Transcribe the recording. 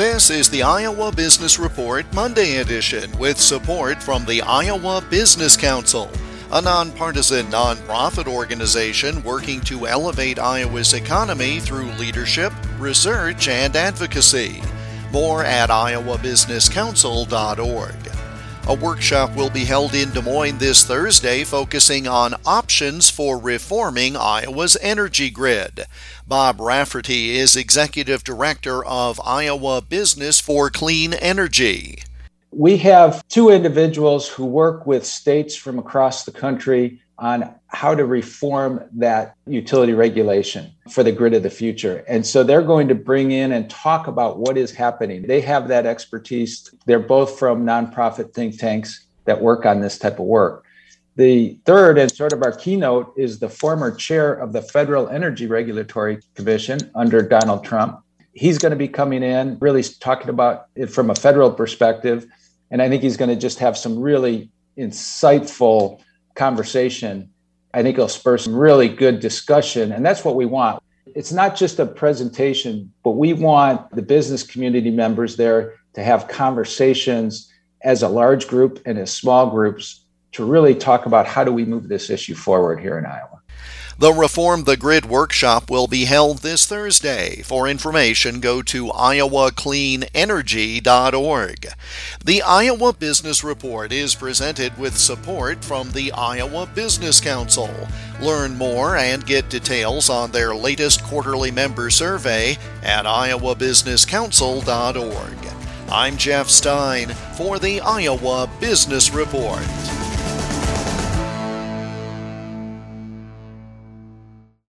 This is the Iowa Business Report Monday edition with support from the Iowa Business Council, a nonpartisan nonprofit organization working to elevate Iowa's economy through leadership, research, and advocacy. More at iowabusinesscouncil.org. A workshop will be held in Des Moines this Thursday focusing on options for reforming Iowa's energy grid. Bob Rafferty is Executive Director of Iowa Business for Clean Energy. We have two individuals who work with states from across the country on how to reform that utility regulation for the grid of the future. And so they're going to bring in and talk about what is happening. They have that expertise. They're both from nonprofit think tanks that work on this type of work. The third and sort of our keynote is the former chair of the Federal Energy Regulatory Commission under Donald Trump. He's going to be coming in, really talking about it from a federal perspective. And I think he's going to just have some really insightful conversation, I think it'll spur some really good discussion. And that's what we want. It's not just a presentation, but we want the business community members there to have conversations as a large group and as small groups to really talk about how do we move this issue forward here in Iowa. The Reform the Grid workshop will be held this Thursday. For information, go to iowacleanenergy.org. The Iowa Business Report is presented with support from the Iowa Business Council. Learn more and get details on their latest quarterly member survey at iowabusinesscouncil.org. I'm Jeff Stein for the Iowa Business Report.